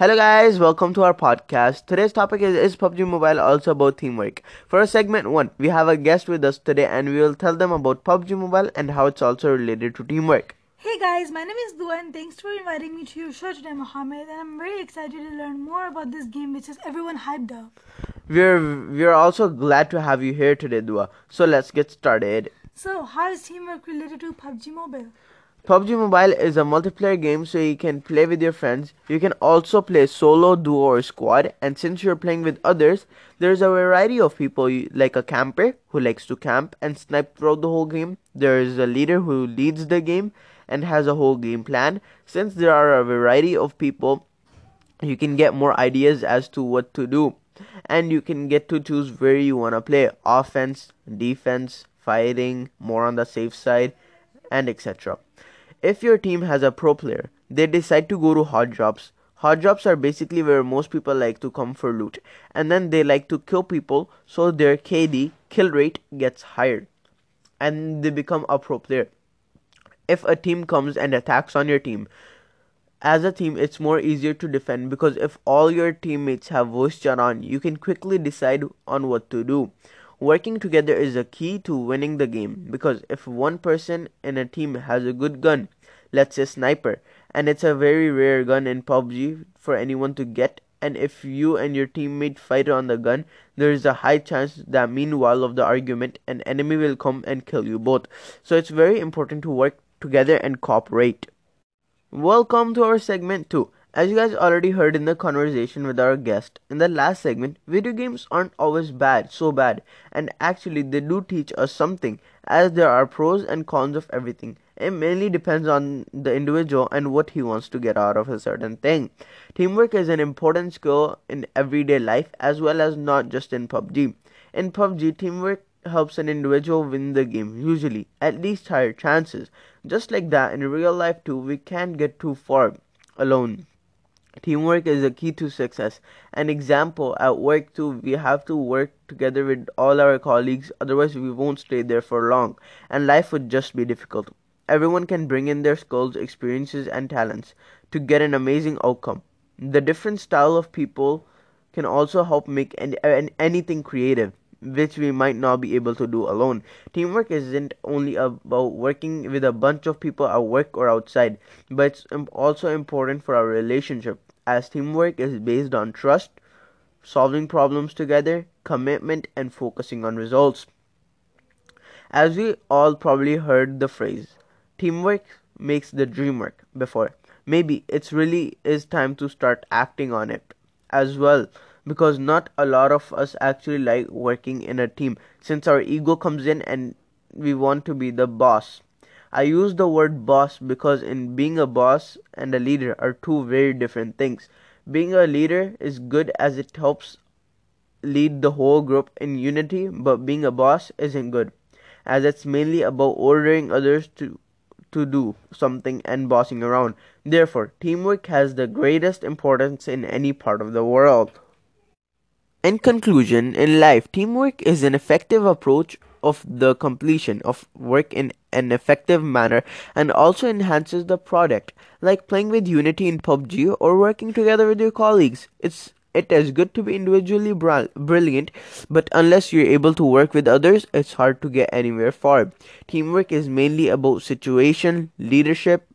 Hello guys, welcome to our podcast. Today's topic is Is PUBG Mobile also about teamwork? For segment 1, we have a guest with us today and we will tell them about PUBG Mobile and how it's also related to teamwork. Hey guys, my name is Dua and thanks for inviting me to your show today, Mohammed. And I'm very excited to learn more about this game which is everyone hyped up. We're we're also glad to have you here today, Dua. So let's get started. So, how is teamwork related to PUBG Mobile? PUBG Mobile is a multiplayer game so you can play with your friends. You can also play solo, duo, or squad. And since you're playing with others, there's a variety of people like a camper who likes to camp and snipe throughout the whole game. There is a leader who leads the game and has a whole game plan. Since there are a variety of people, you can get more ideas as to what to do. And you can get to choose where you want to play offense, defense, fighting, more on the safe side, and etc. If your team has a pro player, they decide to go to hot drops. Hot drops are basically where most people like to come for loot, and then they like to kill people so their KD kill rate gets higher, and they become a pro player. If a team comes and attacks on your team, as a team it's more easier to defend because if all your teammates have voice chat on, you can quickly decide on what to do. Working together is a key to winning the game because if one person in a team has a good gun, let's say sniper, and it's a very rare gun in PUBG for anyone to get, and if you and your teammate fight on the gun, there is a high chance that meanwhile of the argument, an enemy will come and kill you both. So it's very important to work together and cooperate. Welcome to our segment 2. As you guys already heard in the conversation with our guest in the last segment, video games aren't always bad, so bad, and actually they do teach us something, as there are pros and cons of everything. It mainly depends on the individual and what he wants to get out of a certain thing. Teamwork is an important skill in everyday life as well as not just in PUBG. In PUBG, teamwork helps an individual win the game, usually, at least higher chances. Just like that, in real life too, we can't get too far alone. Teamwork is a key to success. An example at work too, we have to work together with all our colleagues, otherwise, we won't stay there for long, and life would just be difficult. Everyone can bring in their skills, experiences, and talents to get an amazing outcome. The different style of people can also help make any, anything creative which we might not be able to do alone. Teamwork isn't only about working with a bunch of people at work or outside, but it's also important for our relationship, as teamwork is based on trust, solving problems together, commitment, and focusing on results. As we all probably heard the phrase, teamwork makes the dream work before. Maybe it's really is time to start acting on it as well because not a lot of us actually like working in a team since our ego comes in and we want to be the boss. I use the word boss because in being a boss and a leader are two very different things. Being a leader is good as it helps lead the whole group in unity, but being a boss isn't good as it's mainly about ordering others to to do something and bossing around. Therefore, teamwork has the greatest importance in any part of the world. In conclusion, in life, teamwork is an effective approach of the completion of work in an effective manner and also enhances the product, like playing with Unity in PUBG or working together with your colleagues. It's it is good to be individually brilliant, but unless you're able to work with others, it's hard to get anywhere far. Teamwork is mainly about situation, leadership,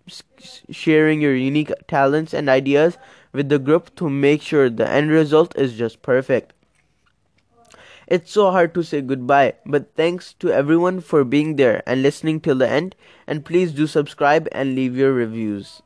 sharing your unique talents and ideas with the group to make sure the end result is just perfect. It's so hard to say goodbye, but thanks to everyone for being there and listening till the end. And please do subscribe and leave your reviews.